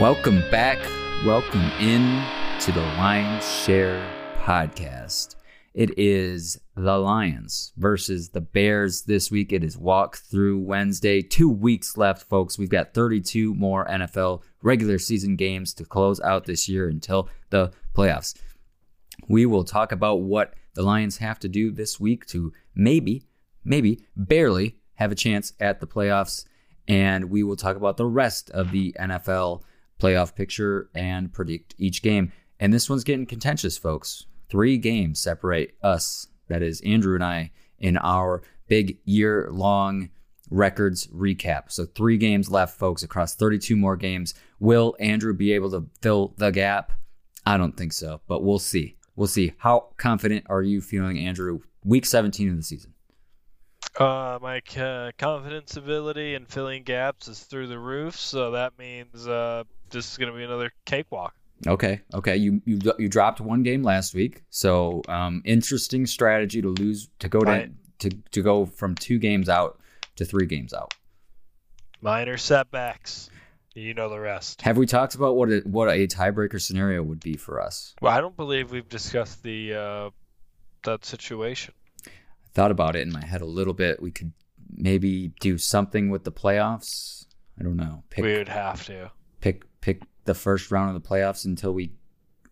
Welcome back. Welcome in to the Lions Share podcast. It is the Lions versus the Bears this week. It is walk through Wednesday. Two weeks left, folks. We've got 32 more NFL regular season games to close out this year until the playoffs. We will talk about what the Lions have to do this week to maybe, maybe, barely have a chance at the playoffs. And we will talk about the rest of the NFL playoff picture and predict each game. And this one's getting contentious, folks. Three games separate us, that is Andrew and I, in our big year long records recap. So three games left, folks, across 32 more games. Will Andrew be able to fill the gap? I don't think so, but we'll see. We'll see. How confident are you feeling, Andrew? Week 17 of the season. Uh, my uh, confidence ability and filling gaps is through the roof, so that means uh, this is going to be another cakewalk. Okay, okay. You you you dropped one game last week, so um, interesting strategy to lose to go to, to to go from two games out to three games out. Minor setbacks. You know the rest. Have we talked about what a, what a tiebreaker scenario would be for us? Well, I don't believe we've discussed the uh, that situation. I thought about it in my head a little bit. We could maybe do something with the playoffs. I don't know. Pick, we would have to pick the first round of the playoffs until we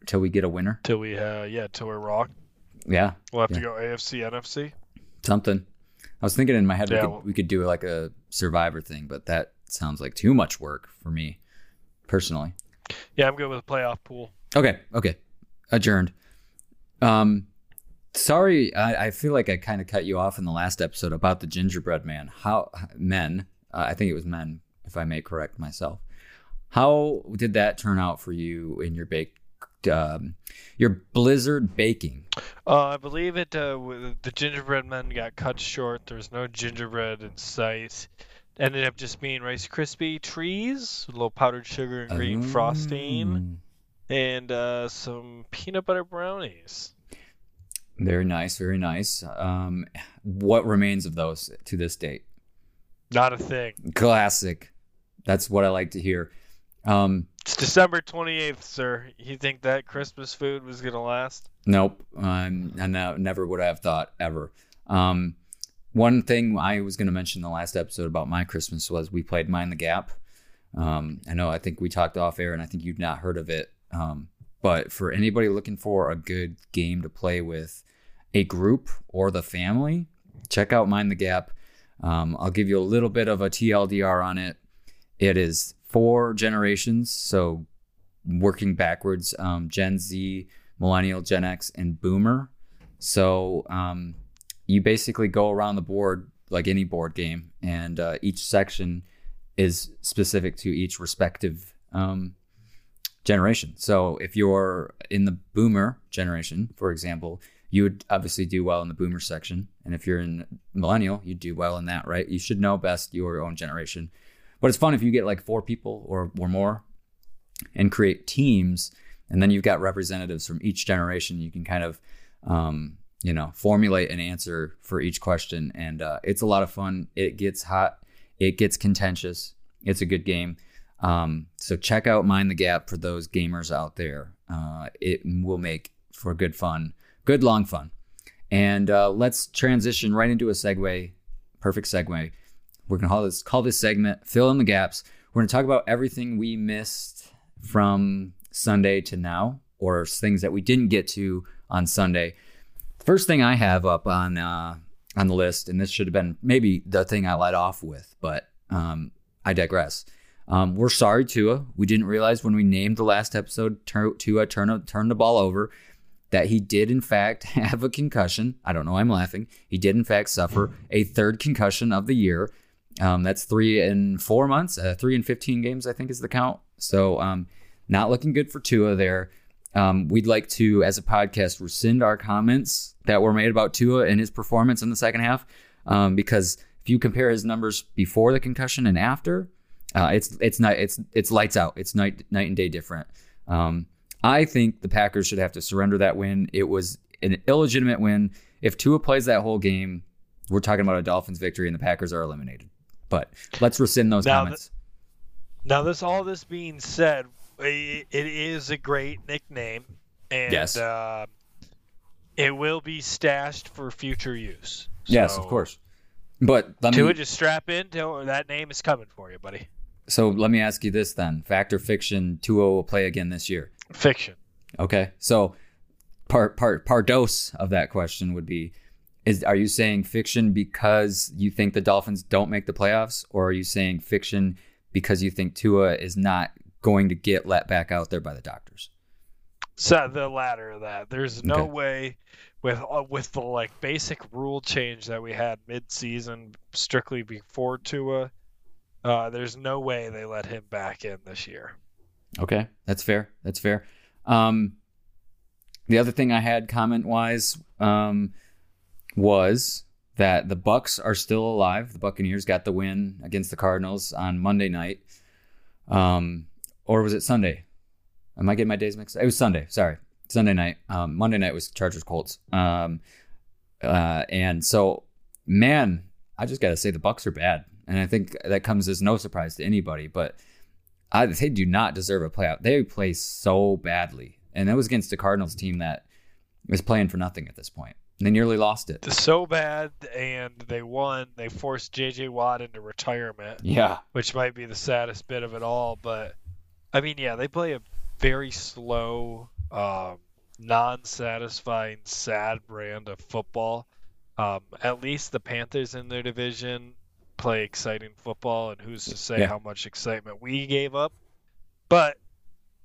until we get a winner. Till we uh yeah, till we're rock. Yeah. We'll have yeah. to go AFC, NFC. Something. I was thinking in my head yeah, we, could, well, we could do like a survivor thing, but that sounds like too much work for me personally. Yeah, I'm good with a playoff pool. Okay, okay. Adjourned. Um sorry, I, I feel like I kind of cut you off in the last episode about the gingerbread man. How men, uh, I think it was men, if I may correct myself. How did that turn out for you in your bake, um, your blizzard baking? Uh, I believe it. Uh, the gingerbread men got cut short. There was no gingerbread in sight. Ended up just being Rice Krispie trees, a little powdered sugar and green oh. frosting, and uh, some peanut butter brownies. Very nice, very nice. Um, what remains of those to this date? Not a thing. Classic. That's what I like to hear. Um, it's December 28th, sir. You think that Christmas food was going to last? Nope. Um, I never would have thought ever. Um, one thing I was going to mention in the last episode about my Christmas was we played Mind the Gap. Um, I know I think we talked off air and I think you've not heard of it. Um, but for anybody looking for a good game to play with a group or the family, check out Mind the Gap. Um, I'll give you a little bit of a TLDR on it. It is four generations, so working backwards, um, Gen Z, Millennial, Gen X, and Boomer. So um, you basically go around the board like any board game, and uh, each section is specific to each respective um, generation. So if you're in the Boomer generation, for example, you would obviously do well in the Boomer section, and if you're in Millennial, you do well in that, right? You should know best your own generation. But it's fun if you get like four people or, or more and create teams, and then you've got representatives from each generation. You can kind of, um, you know, formulate an answer for each question, and uh, it's a lot of fun. It gets hot, it gets contentious. It's a good game. Um, so check out Mind the Gap for those gamers out there. Uh, it will make for good fun, good long fun. And uh, let's transition right into a segue, perfect segue we're gonna call this call this segment "Fill in the Gaps." We're gonna talk about everything we missed from Sunday to now, or things that we didn't get to on Sunday. First thing I have up on uh, on the list, and this should have been maybe the thing I led off with, but um, I digress. Um, we're sorry, Tua. We didn't realize when we named the last episode Tua turn turn the ball over that he did in fact have a concussion. I don't know. I'm laughing. He did in fact suffer a third concussion of the year. Um, that's three in four months, uh, three in 15 games, I think is the count. So, um, not looking good for Tua there. Um, we'd like to, as a podcast, rescind our comments that were made about Tua and his performance in the second half, um, because if you compare his numbers before the concussion and after, uh, it's it's not it's it's lights out. It's night night and day different. Um, I think the Packers should have to surrender that win. It was an illegitimate win. If Tua plays that whole game, we're talking about a Dolphins victory and the Packers are eliminated. But let's rescind those now comments. Now, this all this being said, it, is a great nickname, and Yes. uh, it will be stashed for future use. yes, of course. But let me just strap in. Till that name is coming for you, buddy. so let me ask you this then: fact or fiction? Tua will play again this year. Fiction. Okay, so part part part dose of that question would be: Is are you saying fiction because you think the Dolphins don't make the playoffs, or are you saying fiction because you think Tua is not going to get let back out there by the doctors? So the latter of that. There's no Okay. way with uh, with the like basic rule change that we had mid-season, strictly before Tua. Uh, there's no way they let him back in this year. Okay, that's fair. That's fair. Um, the other thing I had comment wise um, was that the Bucks are still alive. The Buccaneers got the win against the Cardinals on Monday night, um, or was it Sunday? Am I getting my days mixed? It was Sunday. Sorry, Sunday night. Um, Monday night was Chargers Colts. Um, uh, and so, man, I just got to say the Bucks are bad, and I think that comes as no surprise to anybody. But I, they do not deserve a playoff. They play so badly, and that was against the Cardinals team that was playing for nothing at this point. They nearly lost it. So bad, and they won. They forced J.J. Watt into retirement, Yeah, which might be the saddest bit of it all. But I mean, yeah, they play a very slow, um, non-satisfying, sad brand of football. Um, at least the Panthers in their division play exciting football, and who's to say Yeah. how much excitement we gave up? But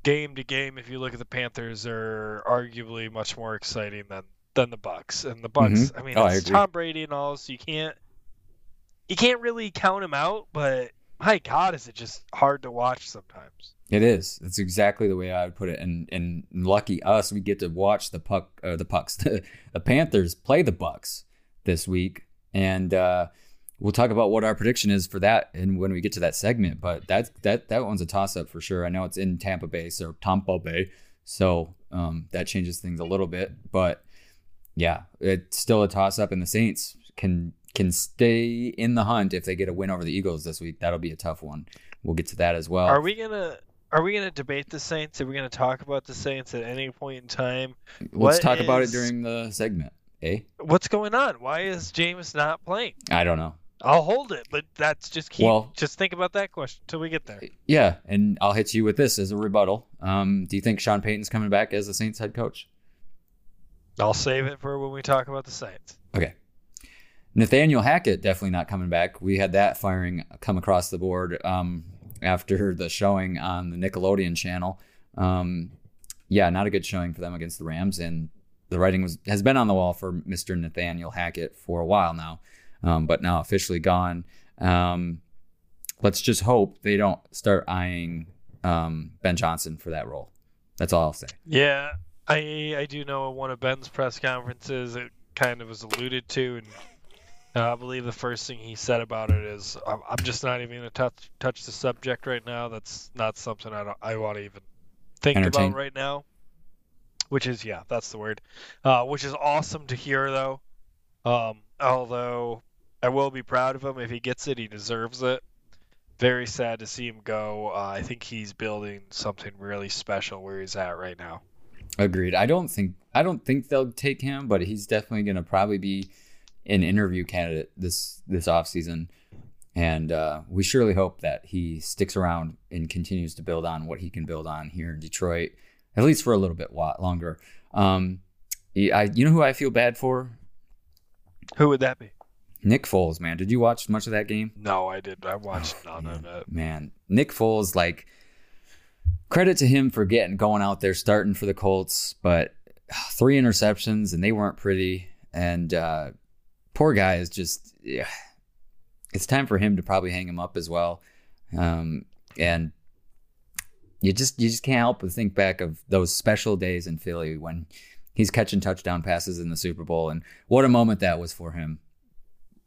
game to game, if you look at the Panthers, are arguably much more exciting than than the Bucks. And the Bucks, I mean, Oh, it's agree. Tom Brady and all, so you can't you can't really count him out. But my God, is it just hard to watch sometimes? it is. That's exactly the way I would put it. And and lucky us, we get to watch the puck, uh, the pucks, the, Panthers play the Bucks this week, and uh, we'll talk about what our prediction is for that, and when we get to that segment. But that's that that one's a toss up for sure. I know it's in Tampa Bay, so Tampa Bay, so um, that changes things a little bit, but. Yeah, it's still a toss up, and the Saints can can stay in the hunt if they get a win over the Eagles this week. That'll be a tough one. We'll get to that as well. Are we gonna are we gonna debate the Saints? Are we gonna talk about the Saints at any point in time? Let's what talk about it during the segment. Eh? What's going on? Why is James not playing? I don't know. I'll hold it, but that's just keep Well- just think about that question till we get there. Yeah, and I'll hit you with this as a rebuttal. Um, do you think Sean Payton's coming back as the Saints head coach? I'll save it for when we talk about the Saints. Okay. Nathaniel Hackett definitely not coming back. We had that firing come across the board um, after the showing on the Nickelodeon channel. Um, yeah, not a good showing for them against the Rams, and the writing was has been on the wall for Mr. Nathaniel Hackett for a while now, um, but now officially gone. Um, let's just hope they don't start eyeing um, Ben Johnson for that role. That's all I'll say. Yeah, I I do know one of Ben's press conferences it kind of was alluded to, and uh, I believe the first thing he said about it is, "I'm, I'm just not even going to touch touch the subject right now. That's not something I don't, I want to even think Entertain. about right now." Which is yeah, that's the word. Uh, which is awesome to hear though. Um, although I will be proud of him if he gets it, he deserves it. Very sad to see him go. Uh, I think he's building something really special where he's at right now. Agreed. I don't think I don't think they'll take him, but he's definitely going to probably be an interview candidate this this offseason. And uh, we surely hope that he sticks around and continues to build on what he can build on here in Detroit, at least for a little bit longer. Um, I, you know who I feel bad for? Who would that be? Nick Foles, man. Did you watch much of that game? No, I did. I watched none of man, it. man, Nick Foles, like credit to him for getting going out there starting for the Colts, but three interceptions and they weren't pretty. And uh, poor guy is just, yeah, it's time for him to probably hang him up as well. Um, and you just you just can't help but think back of those special days in Philly when he's catching touchdown passes in the Super Bowl, and what a moment that was for him.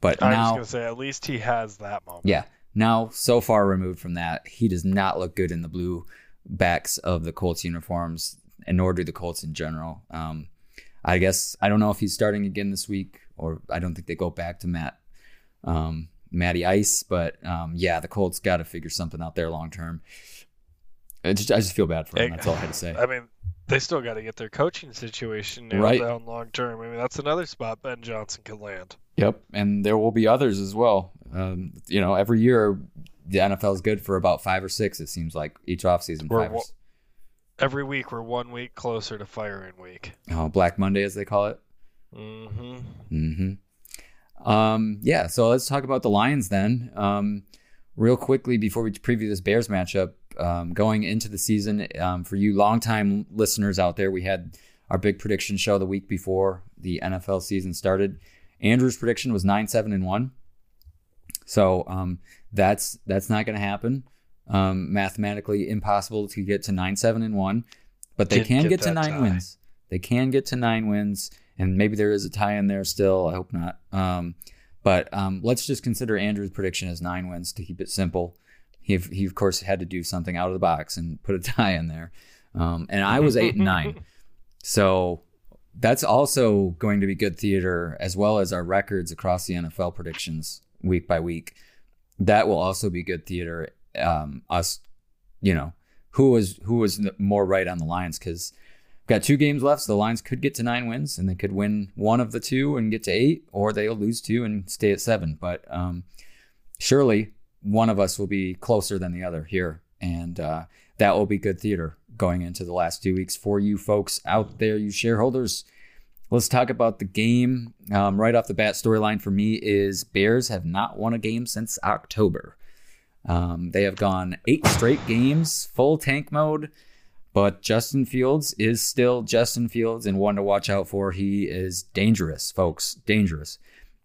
But I was gonna say at least he has that moment. yeah. Now, so far removed from that, he does not look good in the blue backs of the Colts uniforms, and nor do the Colts in general. Um, I guess I don't know if he's starting again this week, or I don't think they go back to Matt um, Matty Ice, but um, yeah, the Colts got to figure something out there long term. I just, I just feel bad for him. That's all I had to say. I mean, they still got to get their coaching situation Right. down long term. I mean, that's another spot Ben Johnson could land. Yep, and there will be others as well. Um, you know, every year the NFL is good for about five or six. It seems like each offseason. We're Five or Every week, we're one week closer to firing week. oh, Black Monday, as they call it. Mm-hmm. Mm-hmm. Um, yeah, so let's talk about the Lions then. Um, real quickly before we preview this Bears matchup, um, going into the season, um, for you longtime listeners out there, we had our big prediction show the week before the NFL season started. Andrew's prediction was nine, seven, and one. So um, that's that's not going to happen. Um, mathematically impossible to get to nine, seven, and one, but they Didn't can get get to nine tie. wins. They can get to nine wins, and maybe there is a tie in there still. I hope not. Um, but um, let's just consider Andrew's prediction as nine wins to keep it simple. He, he of course had to do something out of the box and put a tie in there. Um, and I was eight and nine, so that's also going to be good theater as well as our records across the NFL predictions week by week. That will also be good theater. Um, us, you know, who was who was more right on the Lions because got two games left. So the Lions could get to nine wins and they could win one of the two and get to eight, or they'll lose two and stay at seven. But um, surely one of us will be closer than the other here, and uh, that will be good theater going into the last two weeks for you folks out there, you shareholders. Let's talk about the game. Um, right off the bat, storyline for me is Bears have not won a game since October. Um, they have gone eight straight games, full tank mode, but Justin Fields is still Justin Fields and one to watch out for. He is dangerous, folks, dangerous.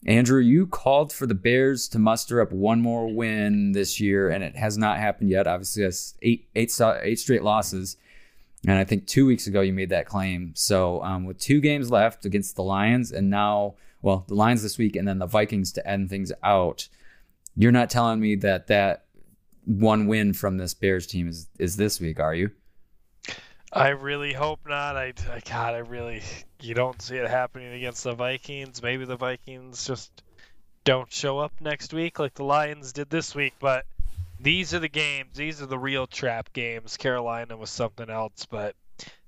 Andrew, you called for the Bears to muster up one more win this year, and it has not happened yet. Obviously, that's eight, eight, eight straight losses. And I think two weeks ago you made that claim. So um, with two games left against the Lions, and now, well, the Lions this week, and then the Vikings to end things out, you're not telling me that that one win from this Bears team is is this week, are you? I really hope not. I, I God, I really you don't see it happening against the Vikings. Maybe the Vikings just don't show up next week like the Lions did this week. But these are the games. These are the real trap games. Carolina was something else, but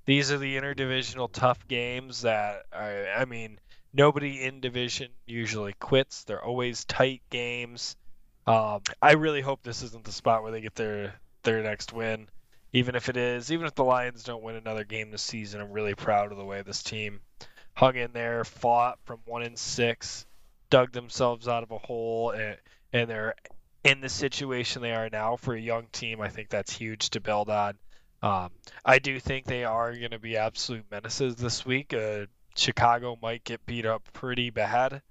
these are the interdivisional tough games that I, I mean, nobody in division usually quits. They're always tight games. Um, I really hope this isn't the spot where they get their their next win even if it is, even if the Lions don't win another game this season, I'm really proud of the way this team hung in there, fought from one and six, dug themselves out of a hole, and, and they're in the situation they are now for a young team. I think that's huge to build on. Um, I do think they are going to be absolute menaces this week. Uh, Chicago might get beat up pretty bad.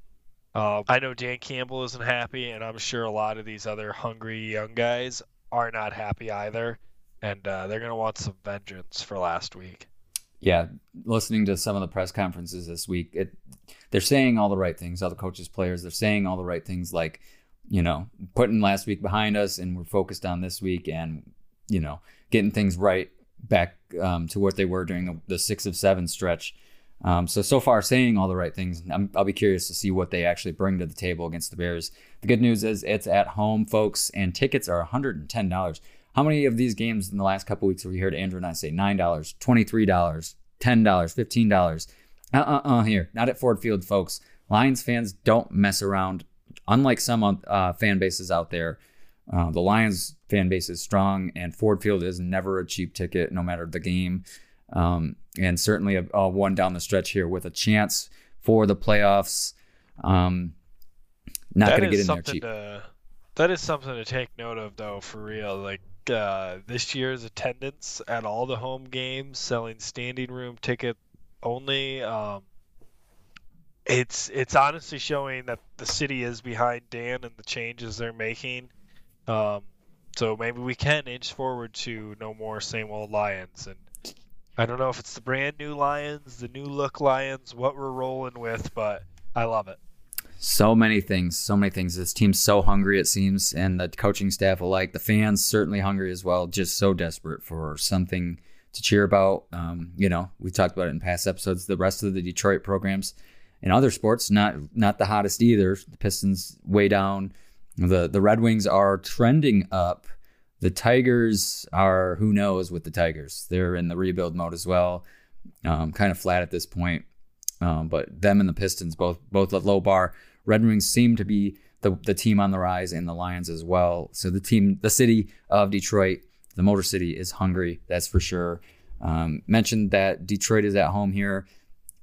Uh, I know Dan Campbell isn't happy, and I'm sure a lot of these other hungry young guys are not happy either and uh, they're going to want some vengeance for last week. Yeah, listening to some of the press conferences this week, it they're saying all the right things. All the coaches, players, they're saying all the right things. Like, you know, putting last week behind us, and we're focused on this week, and you know, getting things right back um, to what they were during the, the six of seven stretch. Um, so so far, saying all the right things. I'm, I'll be curious to see what they actually bring to the table against the Bears. The good news is it's at home, folks, and tickets are 110 dollars. How many of these games in the last couple weeks have we heard Andrew and I say nine dollars, twenty three dollars, ten dollars, fifteen dollars? Uh uh uh. Here, not at Ford Field, folks. Lions fans don't mess around. Unlike some uh, fan bases out there, uh, the Lions fan base is strong, and Ford Field is never a cheap ticket, no matter the game. Um, and certainly a, a one down the stretch here with a chance for the playoffs. Um, not going to get in there cheap. To, that is something to take note of, though, for real. Like uh, this year's attendance at all the home games, selling standing room ticket only. Um, it's it's honestly showing that the city is behind Dan and the changes they're making. Um, so maybe we can inch forward to no more same old Lions. And I don't know if it's the brand new Lions, the new look Lions, what we're rolling with, but I love it. So many things, so many things. This team's so hungry, it seems, and the coaching staff alike. The fans certainly hungry as well, just so desperate for something to cheer about. Um, you know, we talked about it in past episodes. The rest of the Detroit programs in other sports, not not the hottest either. The Pistons way down. the the Red Wings are trending up. The Tigers are who knows with the Tigers. They're in the rebuild mode as well. Um, kind of flat at this point. Um, but them and the Pistons both both at low bar. Red Wings seem to be the the team on the rise, and the Lions as well. So the team, the city of Detroit, the Motor City, is hungry. That's for sure. Um, mentioned that Detroit is at home here.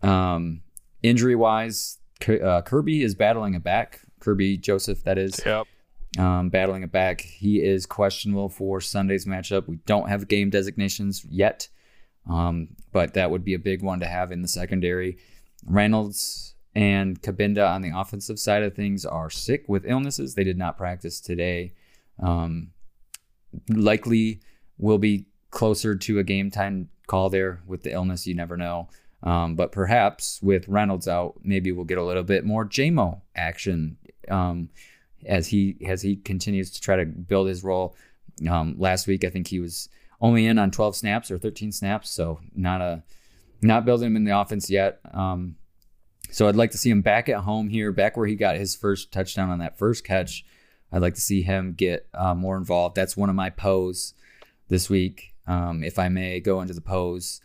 Um, injury wise, uh, Kerby is battling a back. Kerby Joseph, that is. Yep. Um, battling a back. He is questionable for Sunday's matchup. We don't have game designations yet, um, but that would be a big one to have in the secondary. Reynolds and Kabinda on the offensive side of things are sick with illnesses. They did not practice today. Um, likely will be closer to a game time call there with the illness. You never know. Um, but perhaps with Reynolds out, maybe we'll get a little bit more Jamo action um, as he as he continues to try to build his role. Um, last week, I think he was only in on 12 snaps or 13 snaps, so not a not building him in the offense yet. Um, so I'd like to see him back at home here, back where he got his first touchdown on that first catch. I'd like to see him get uh, more involved. That's one of my pose this week, um, if I may go into the pose.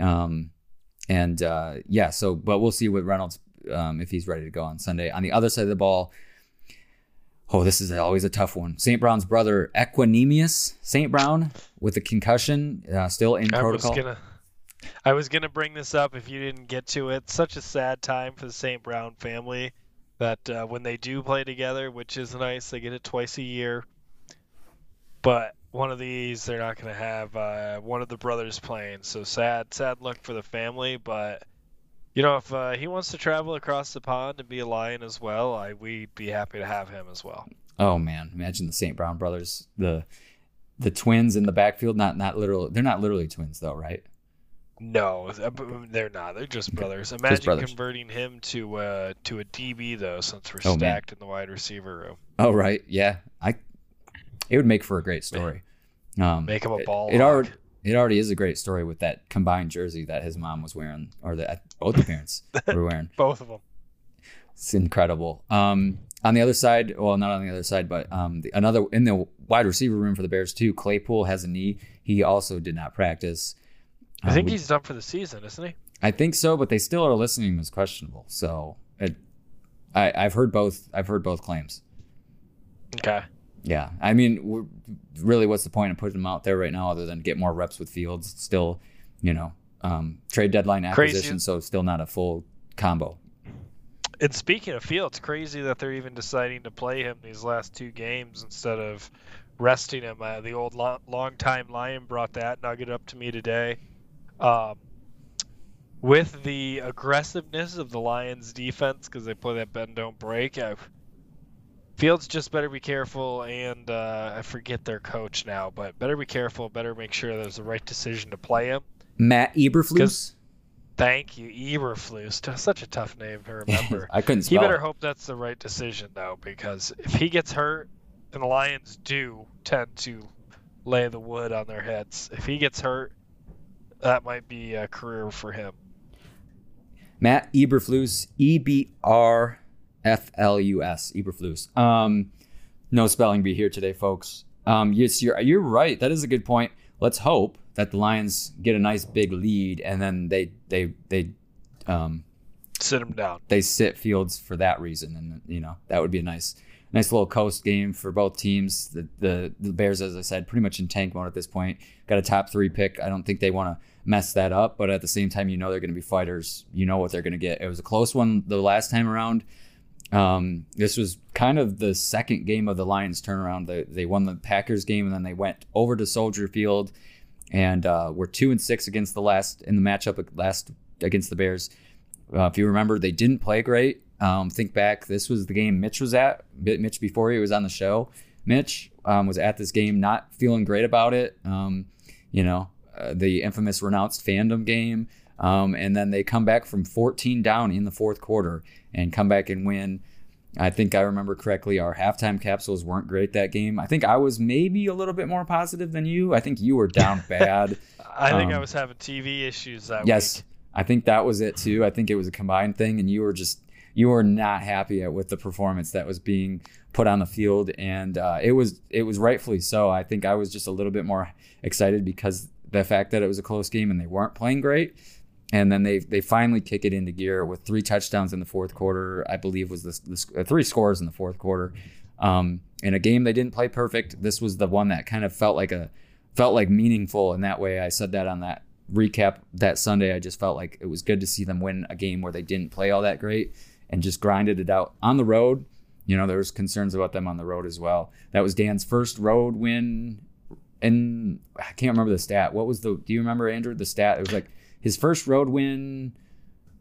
Um, and uh, yeah, so but we'll see with Reynolds um, if he's ready to go on Sunday. On the other side of the ball, oh, this is always a tough one. St. Brown's brother Equanimeous St. Brown with a concussion, uh, still in I protocol. Was gonna, I was gonna bring this up if you didn't get to it. Such a sad time for the St. Brown family that uh, when they do play together, which is nice, they get it twice a year. But one of these, they're not going to have uh, one of the brothers playing. So sad, sad look for the family. But you know, if uh, he wants to travel across the pond and be a lion as well, I we'd be happy to have him as well. Oh man, imagine the St. Brown brothers, the the twins in the backfield. Not not literal. They're not literally twins though, right? No, uh, they're not. They're just brothers. Imagine just brothers. converting him to uh, to a DB though, since we're oh, stacked man. in the wide receiver room. Oh right, yeah. I it would make for a great story. Um, make him a ball. It, it already it already is a great story with that combined jersey that his mom was wearing, or that both the parents were wearing. both of them. It's incredible. Um, on the other side, well, not on the other side, but um, the, another in the wide receiver room for the Bears too. Claypool has a knee. He also did not practice. I think um, he's done for the season, isn't he? I think so, but they still are listing him as questionable. So it, I, I've heard both. I've heard both claims. Okay. Yeah, I mean, really, what's the point of putting him out there right now other than get more reps with Fields? Still, you know, um, trade deadline acquisition, crazy. so still not a full combo. And speaking of Fields, crazy that they're even deciding to play him these last two games instead of resting him. Uh, the old long, long-time Lion brought that nugget up to me today. Um, with the aggressiveness of the Lions' defense, because they play that bend don't break, I've, Fields just better be careful, and uh, I forget their coach now, but better be careful. Better make sure there's the right decision to play him. Matt Eberflus. Thank you, Eberflus. Such a tough name to remember. I couldn't. Spell he better it. hope that's the right decision though, because if he gets hurt, and the Lions do tend to lay the wood on their heads. If he gets hurt, that might be a career for him. Matt Eberflus, E B R F L U S, Eberflus. Um, no spelling bee here today, folks. Um, yes, you're you're right. That is a good point. Let's hope that the Lions get a nice big lead, and then they they they um, sit them down. They sit Fields for that reason, and you know that would be a nice nice little coast game for both teams. The, the the Bears, as I said, pretty much in tank mode at this point. Got a top three pick. I don't think they want to mess that up, but at the same time, you know they're going to be fighters. You know what they're going to get. It was a close one the last time around. Um, this was kind of the second game of the Lions turnaround. They, they won the Packers game and then they went over to Soldier Field and uh, were two and six against the last in the matchup last against the Bears. Uh, if you remember, they didn't play great. Um, think back, this was the game Mitch was at. Mitch before he was on the show. Mitch um, was at this game, not feeling great about it. Um, you know, uh, the infamous renounced fandom game. Um, and then they come back from 14 down in the fourth quarter and come back and win. I think I remember correctly. Our halftime capsules weren't great that game. I think I was maybe a little bit more positive than you. I think you were down bad. I think um, I was having TV issues that yes, week. I think that was it too. I think it was a combined thing, and you were just you were not happy with the performance that was being put on the field, and uh, it was it was rightfully so. I think I was just a little bit more excited because the fact that it was a close game and they weren't playing great, and then they they finally kick it into gear with three touchdowns in the fourth quarter. I believe was the, the uh, three scores in the fourth quarter. Um, in a game they didn't play perfect. This was the one that kind of felt like a felt like meaningful in that way. I said that on that recap that Sunday. I just felt like it was good to see them win a game where they didn't play all that great and just grinded it out on the road. You know, there was concerns about them on the road as well. That was Dan's first road win, and I can't remember the stat. What was the? Do you remember Andrew the stat? It was like his first road win.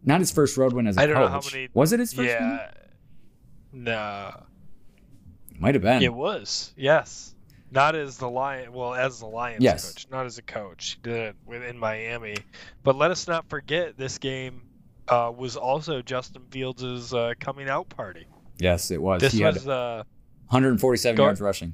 Not his first road win as a I don't coach. know how many. Was it his first? Yeah. No. win? might have been. It was. Yes. Not as the Lion, well, as the Lions Yes. coach, not as a coach. He did it within Miami. But let us not forget this game uh, was also Justin Fields' uh, coming out party. Yes, it was. This he was uh, 147 Go- yards rushing.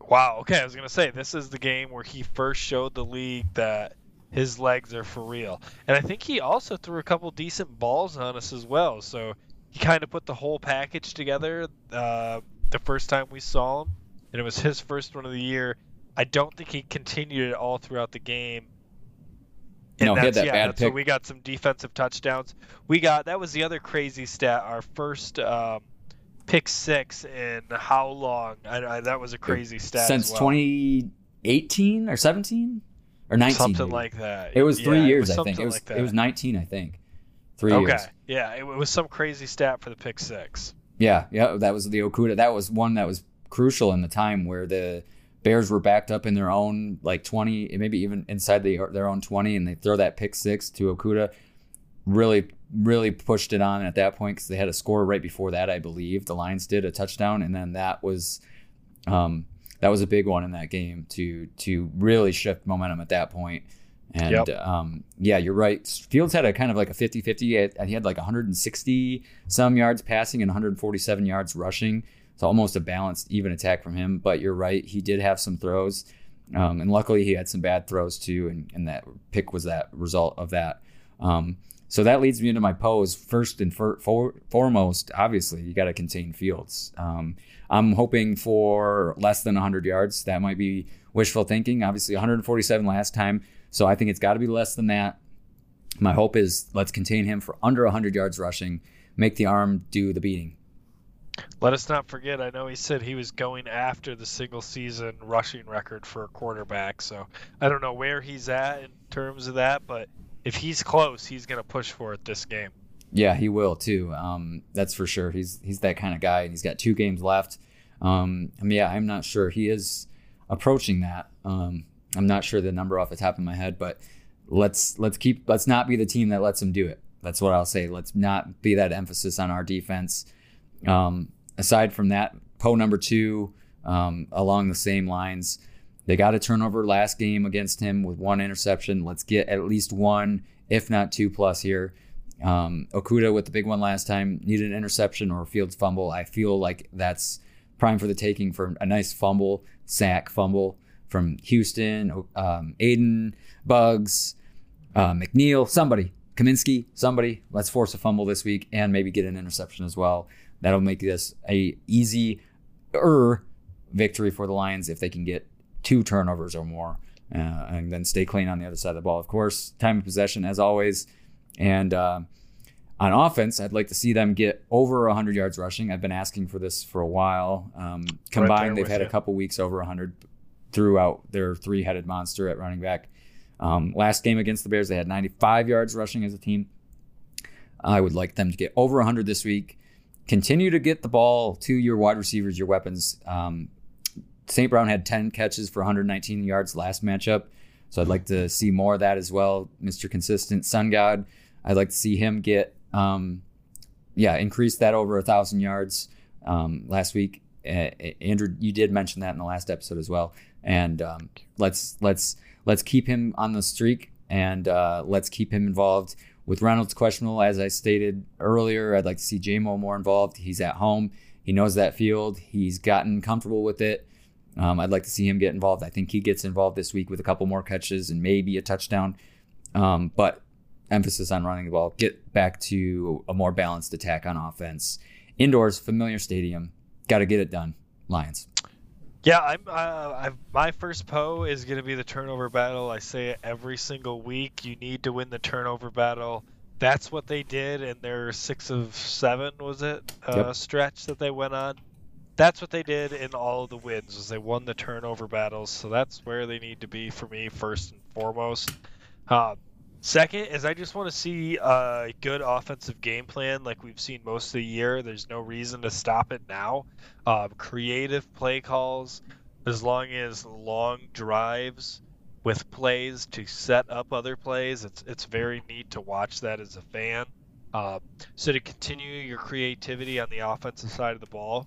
wow. Okay, I was gonna say this is the game where he first showed the league that his legs are for real, and I think he also threw a couple decent balls on us as well. So he kind of put the whole package together uh, the first time we saw him, and it was his first one of the year. I don't think he continued it all throughout the game. No, he had that yeah, bad pick. we got some defensive touchdowns. We got that was the other crazy stat. Our first um, pick six in how long? I, I, that was a crazy stat. Since well. 2018 or 17 or 19. something maybe. like that. It was three Yeah, years, was I think. It was like it was 19, I think. Three okay. years. Yeah, it, it was some crazy stat for the pick six. Yeah, yeah, that was the Okudah. That was one that was crucial in the time where the Bears were backed up in their own like 20, maybe even inside the, their own 20, and they throw that pick six to Okudah. Really, really pushed it on at that point because they had a score right before that, I believe. The Lions did a touchdown, and then that was, um, that was a big one in that game to to really shift momentum at that point. And Yep. um, yeah, you're right. Fields had a kind of like a 50 50. He had like 160 some yards passing and 147 yards rushing. It's almost a balanced, even attack from him. But you're right. He did have some throws. Um, and luckily, he had some bad throws too. And, and that pick was that result of that. Um, so that leads me into my pose. First and for, for, foremost, obviously, you got to contain Fields. Um, I'm hoping for less than 100 yards. That might be wishful thinking. Obviously, 147 last time. So I think it's got to be less than that. My hope is let's contain him for under 100 yards rushing, make the arm do the beating. Let us not forget. I know he said he was going after the single season rushing record for a quarterback. So I don't know where he's at in terms of that, but if he's close, he's going to push for it this game. Yeah, he will too. Um, that's for sure. He's he's that kind of guy, and he's got two games left. Um, I mean, yeah, I'm not sure he is approaching that. Um, I'm not sure the number off the top of my head, but let's let's keep let's not be the team that lets him do it. That's what I'll say. Let's not be that emphasis on our defense. Um, aside from that, Poe number two, um, along the same lines, they got a turnover last game against him with one interception. Let's get at least one, if not two plus here. Um, Okudah with the big one last time needed an interception or a Fields fumble. I feel like that's prime for the taking for a nice fumble, sack fumble from Houston, um, Aidan, Buggs, uh, McNeill, somebody, Kaminsky, somebody. Let's force a fumble this week and maybe get an interception as well. That'll make this a easy er victory for the Lions if they can get two turnovers or more, uh, and then stay clean on the other side of the ball. Of course, time of possession as always, and uh, on offense, I'd like to see them get over 100 yards rushing. I've been asking for this for a while. Um, combined, they've with had a couple weeks over 100 throughout their three-headed monster at running back. Um, last game against the Bears, they had 95 yards rushing as a team. I would like them to get over 100 this week. Continue to get the ball to your wide receivers, your weapons. Um, St. Brown had 10 catches for 119 yards last matchup. So I'd like to see more of that as well. Mr. Consistent Sun God, I'd like to see him get, um, yeah, increase that over a thousand yards um, last week. Uh, Andrew, you did mention that in the last episode as well. And um, let's let's let's keep him on the streak and uh, let's keep him involved. With Reynolds questionable, as I stated earlier, I'd like to see Jamo more involved. He's at home. He knows that field. He's gotten comfortable with it. Um, I'd like to see him get involved. I think he gets involved this week with a couple more catches and maybe a touchdown. Um, but emphasis on running the ball. Get back to a more balanced attack on offense. Indoors, familiar stadium. got to get it done, Lions. Yeah, I'm. Uh, I've, my first PO is going to be the turnover battle. I say it every single week. You need to win the turnover battle. That's what they did in their six of seven, was it? Uh, yep. Stretch that they went on. That's what they did in all of the wins. Was they won the turnover battles. So that's where they need to be for me first and foremost. Uh, Second is I just want to see a good offensive game plan like we've seen most of the year. There's no reason to stop it now. Um, creative play calls, as long as long drives with plays to set up other plays. It's it's very neat to watch that as a fan. Um, so to continue your creativity on the offensive side of the ball,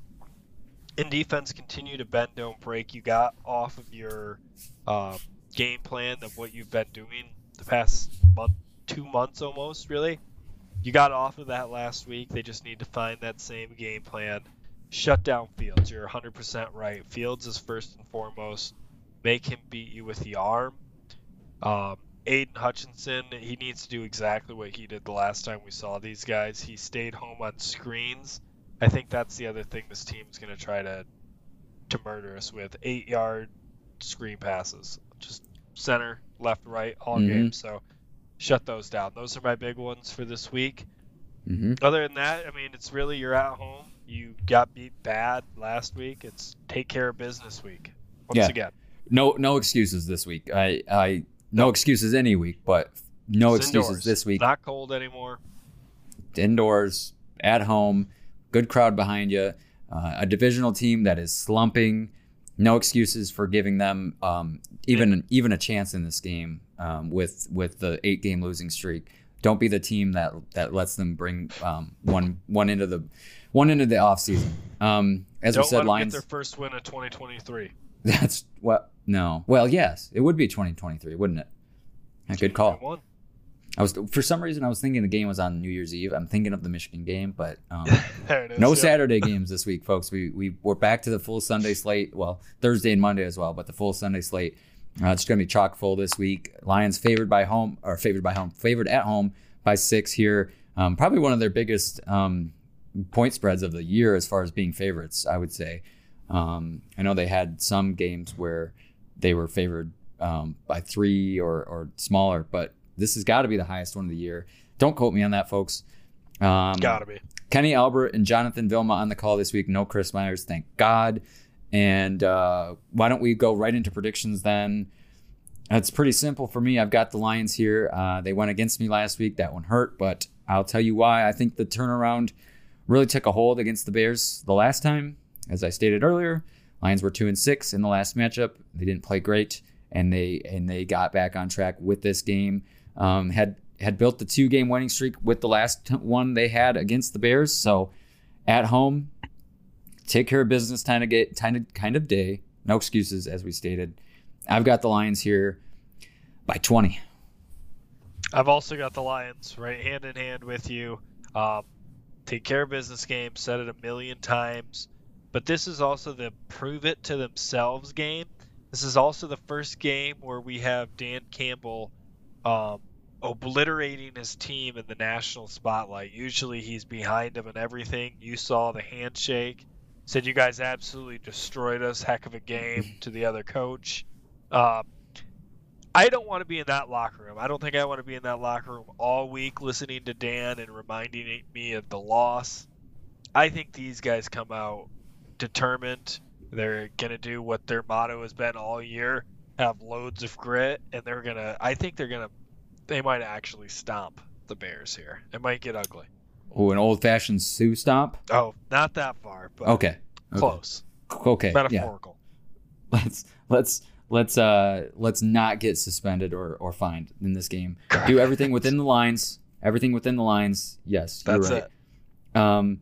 in defense, continue to bend, don't break. You got off of your uh, game plan of what you've been doing the past month, two months almost, really. You got off of that last week. They just need to find that same game plan. Shut down Fields. You're 100% right. Fields is first and foremost. Make him beat you with the arm. Um, Aidan Hutchinson, he needs to do exactly what he did the last time we saw these guys. He stayed home on screens. I think that's the other thing this team's going to try to to murder us with eight yard screen passes. Center, left, right, all mm-hmm. game. So shut those down. Those are my big ones for this week. Mm-hmm. Other than that, I mean, it's really you're at home. You got beat bad last week. It's take care of business week. Once yeah. again, no no excuses this week. I I no excuses any week, but no it's excuses indoors. this week. Not cold anymore. Indoors, at home, good crowd behind you. Uh, a divisional team that is slumping no excuses for giving them um, even even a chance in this game um, with with the eight game losing streak. Don't be the team that that lets them bring um, one one into the one into the off season. Um, as Don't we said, Lions get their first win of 2023. That's what no. Well, yes, it would be 2023, wouldn't it? A good call. I was for some reason I was thinking the game was on New Year's Eve. I'm thinking of the Michigan game, but um, no yeah. Saturday games this week, folks. We we we're back to the full Sunday slate. Well, Thursday and Monday as well, but the full Sunday slate. Uh, it's going to be chock full this week. Lions favored by home or favored by home, favored at home by six here. Um, probably one of their biggest um, point spreads of the year as far as being favorites. I would say. Um, I know they had some games where they were favored um, by three or or smaller, but this has got to be the highest one of the year. Don't quote me on that, folks. Um, Gotta be. Kenny Albert and Jonathan Vilma on the call this week. No Chris Myers, thank God. And uh, why don't we go right into predictions then? It's pretty simple for me. I've got the Lions here. Uh, they went against me last week. That one hurt, but I'll tell you why. I think the turnaround really took a hold against the Bears the last time. As I stated earlier, Lions were two and six in the last matchup. They didn't play great, and they and they got back on track with this game. Um, had had built the two game winning streak with the last one they had against the Bears. So at home, take care of business kind of get kind of kind of day. No excuses, as we stated. I've got the Lions here by 20. I've also got the Lions right hand in hand with you. Um, take care of business game. Said it a million times, but this is also the prove it to themselves game. This is also the first game where we have Dan Campbell um, obliterating his team in the national spotlight. Usually he's behind him and everything. You saw the handshake. Said you guys absolutely destroyed us. Heck of a game to the other coach. Um, I don't want to be in that locker room. I don't think I want to be in that locker room all week listening to Dan and reminding me of the loss. I think these guys come out determined. They're going to do what their motto has been all year have loads of grit, and they're gonna. I think they're gonna. They might actually stomp the Bears here. It might get ugly. Oh, an old-fashioned Suh stomp. Oh, not that far, but okay, okay. close. Okay, metaphorical. Yeah. Let's let's let's uh let's not get suspended or or fined in this game. Do everything within the lines. Everything within the lines. Yes, that's right. it. Um,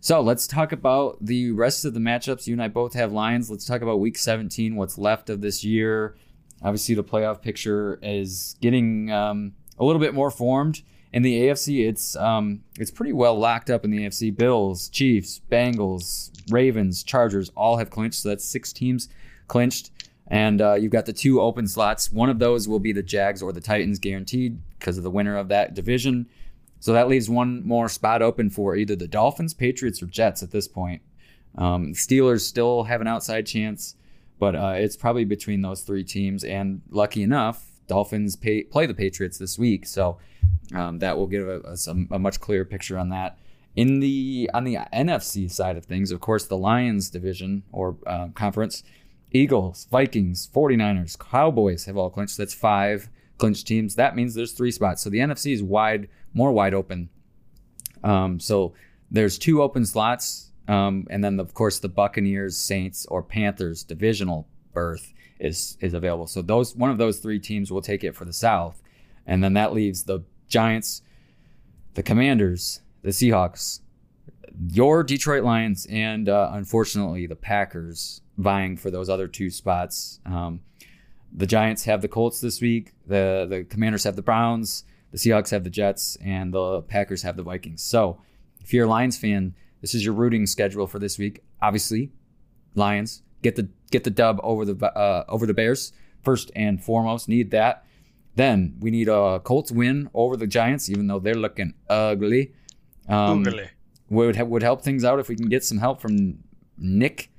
so let's talk about the rest of the matchups. You and I both have Lions. Let's talk about Week 17. What's left of this year? Obviously, the playoff picture is getting um, a little bit more formed. In the AFC, it's um, it's pretty well locked up in the AFC. Bills, Chiefs, Bengals, Ravens, Chargers all have clinched. So that's six teams clinched. And uh, you've got the two open slots. One of those will be the Jags or the Titans, guaranteed because of the winner of that division. So that leaves one more spot open for either the Dolphins, Patriots, or Jets at this point. Um, Steelers still have an outside chance, but uh, it's probably between those three teams. And lucky enough, Dolphins pay, play the Patriots this week, so um, that will give us a, a, much clearer picture on that. In the on the NFC side of things, of course, the Lions division or uh, conference, Eagles, Vikings, 49ers, Cowboys have all clinched. That's five clinched teams. That means there's three spots. So the NFC is wide, more wide open. Um, so there's two open slots, um, and then of course the Buccaneers, Saints, or Panthers divisional berth is is available. So those one of those three teams will take it for the South, and then that leaves the Giants, the Commanders, the Seahawks, your Detroit Lions, and uh, unfortunately the Packers vying for those other two spots. Um, the Giants have the Colts this week. The the Commanders have the Browns. The Seahawks have the Jets, and the Packers have the Vikings. So, if you're a Lions fan, this is your rooting schedule for this week. Obviously, Lions get the get the dub over the uh, over the Bears first and foremost. Need that. Then we need a Colts win over the Giants, even though they're looking ugly. Um, ugly would would help things out if we can get some help from Nick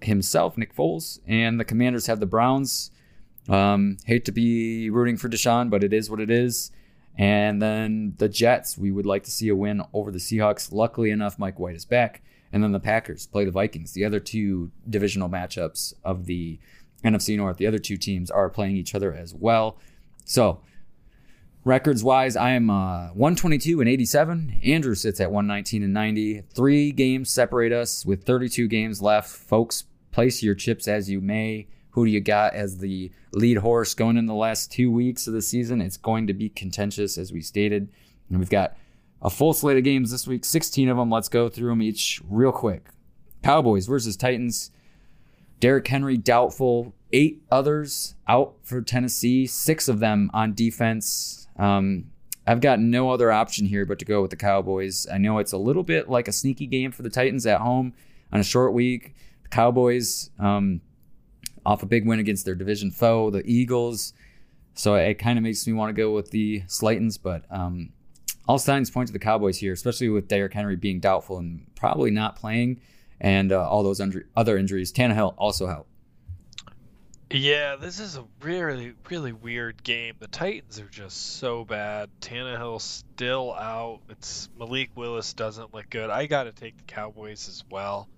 himself, Nick Foles, and the Commanders have the Browns. Um, hate to be rooting for Deshaun, but it is what it is. And then the Jets, we would like to see a win over the Seahawks. Luckily enough, Mike White is back. And then the Packers play the Vikings. The other two divisional matchups of the NFC North, the other two teams are playing each other as well. So, records wise, I am uh, 122 and 87. Andrew sits at 119 and 90. Three games separate us with 32 games left. Folks, place your chips as you may. Who do you got as the lead horse going in the last two weeks of the season? It's going to be contentious, as we stated. And we've got a full slate of games this week, 16 of them. Let's go through them each real quick. Cowboys versus Titans. Derrick Henry doubtful. Eight others out for Tennessee, six of them on defense. Um, I've got no other option here but to go with the Cowboys. I know it's a little bit like a sneaky game for the Titans at home on a short week. The Cowboys, um, off a big win against their division foe, the Eagles. So it kind of makes me want to go with the Slaytons, but um, all signs point to the Cowboys here, especially with Derrick Henry being doubtful and probably not playing, and uh, all those under- other injuries. Tannehill also help. Yeah, this is a really, really weird game. The Titans are just so bad. Tannehill's still out. It's Malik Willis doesn't look good. I got to take the Cowboys as well.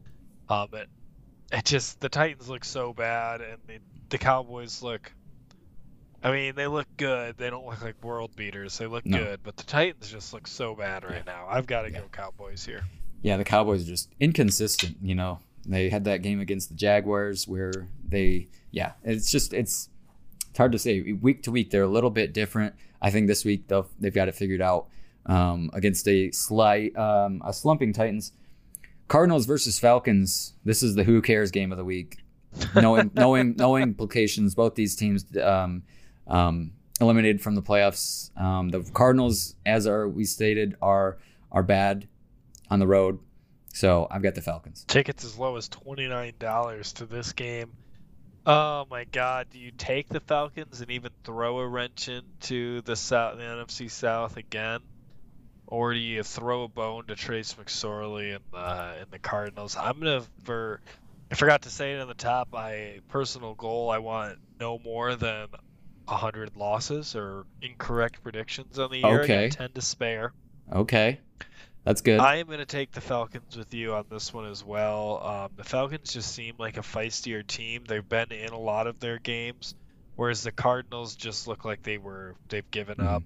Um, it, it just the Titans look so bad, and the, the Cowboys look. I mean, they look good. They don't look like world beaters. They look no. good, but the Titans just look so bad right yeah. now. I've got to yeah. go Cowboys here. Yeah, the Cowboys are just inconsistent. You know, they had that game against the Jaguars where they, yeah, it's just it's it's hard to say. Week to week, they're a little bit different. I think this week they'll they've got it figured out um, against a slight um, a slumping Titans. Cardinals versus Falcons. This is the who cares game of the week. Knowing knowing knowing implications, both these teams um, um, eliminated from the playoffs. Um, the Cardinals, as are we stated, are are bad on the road. So I've got the Falcons. Tickets as low as twenty nine dollars to this game. Oh my God! Do you take the Falcons and even throw a wrench into the South, the NFC South again? Or do you throw a bone to Trace McSorley and the in the Cardinals? I'm gonna for I forgot to say it in the top. My personal goal: I want no more than hundred losses or incorrect predictions on the year. Okay. Ten to spare. Okay. That's good. I am going to take the Falcons with you on this one as well. Um, the Falcons just seem like a feistier team. They've been in a lot of their games, whereas the Cardinals just look like they were they've given mm-hmm. up.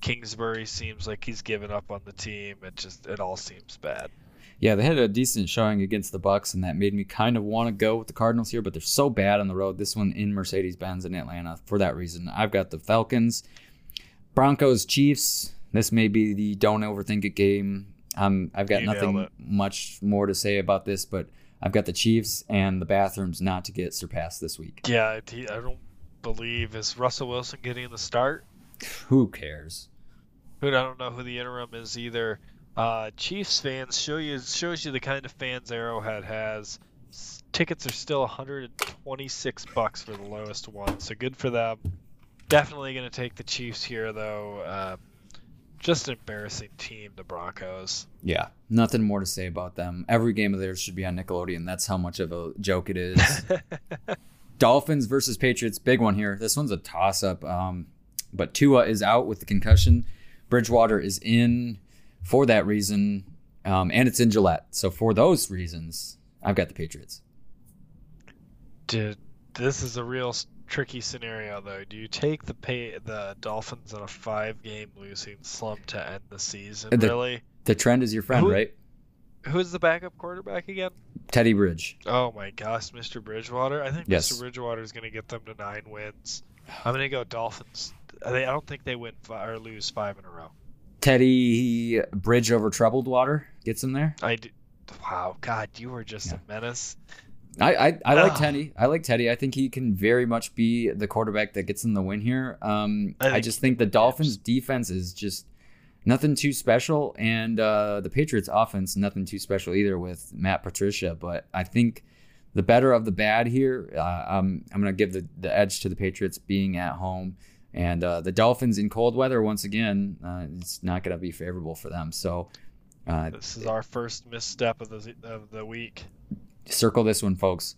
Kingsbury seems like he's given up on the team. It just it all seems bad. Yeah, they had a decent showing against the Bucks, and that made me kind of want to go with the Cardinals here. But they're so bad on the road. This one in Mercedes Benz in Atlanta. For that reason, I've got the Falcons, Broncos, Chiefs. This may be the don't overthink it game. Um, I've got you nothing much more to say about this, but I've got the Chiefs and the bathrooms not to get surpassed this week. Yeah, I don't believe is Russell Wilson getting the start. Who cares? Who I don't know who the interim is either. Uh, Chiefs fans show you shows you the kind of fans Arrowhead has. Tickets are still 126 bucks for the lowest one, so good for them. Definitely going to take the Chiefs here though. Uh, just an embarrassing team, the Broncos. Yeah, nothing more to say about them. Every game of theirs should be on Nickelodeon. That's how much of a joke it is. Dolphins versus Patriots, big one here. This one's a toss up. Um, but Tua is out with the concussion. Bridgewater is in for that reason, um, and it's in Gillette. So for those reasons, I've got the Patriots. Dude, this is a real tricky scenario though. Do you take the pay the Dolphins on a five game losing slump to end the season? The- really? The trend is your friend, Who- right? Who's the backup quarterback again? Teddy Bridge. Oh my gosh, Mr. Bridgewater. I think Yes. Mr. Bridgewater is going to get them to nine wins. I'm going to go Dolphins. I I don't think they win five, or lose five in a row. Teddy Bridge over troubled water gets him there. I do, wow, God, you were just Yeah. a menace. I I, I like Ah. Teddy. I like Teddy. I think he can very much be the quarterback that gets them the win here. Um, I I, just think the. Dolphins' defense is just nothing too special, and uh, the Patriots' offense nothing too special either with Matt Patricia. But I think the better of the bad here. Uh, I'm I'm gonna give the the edge to the Patriots being at home. And uh, the Dolphins in cold weather, once again, uh, it's not going to be favorable for them. So, uh, This is our first misstep of the of the week. circle this one, folks.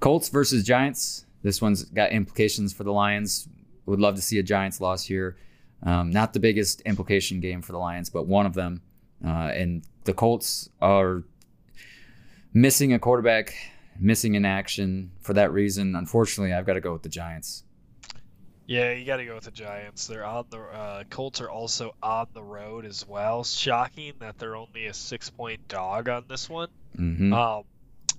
Colts versus Giants. This one's got implications for the Lions. Would love to see a Giants loss here. Um, not the biggest implication game for the Lions, but one of them. Uh, and the Colts are missing a quarterback, missing in action. For that reason, unfortunately, I've got to go with the Giants. Yeah, you got to go with the Giants. They're on the uh, Colts are also on the road as well. Shocking that they're only a six point dog on this one. hmm Um,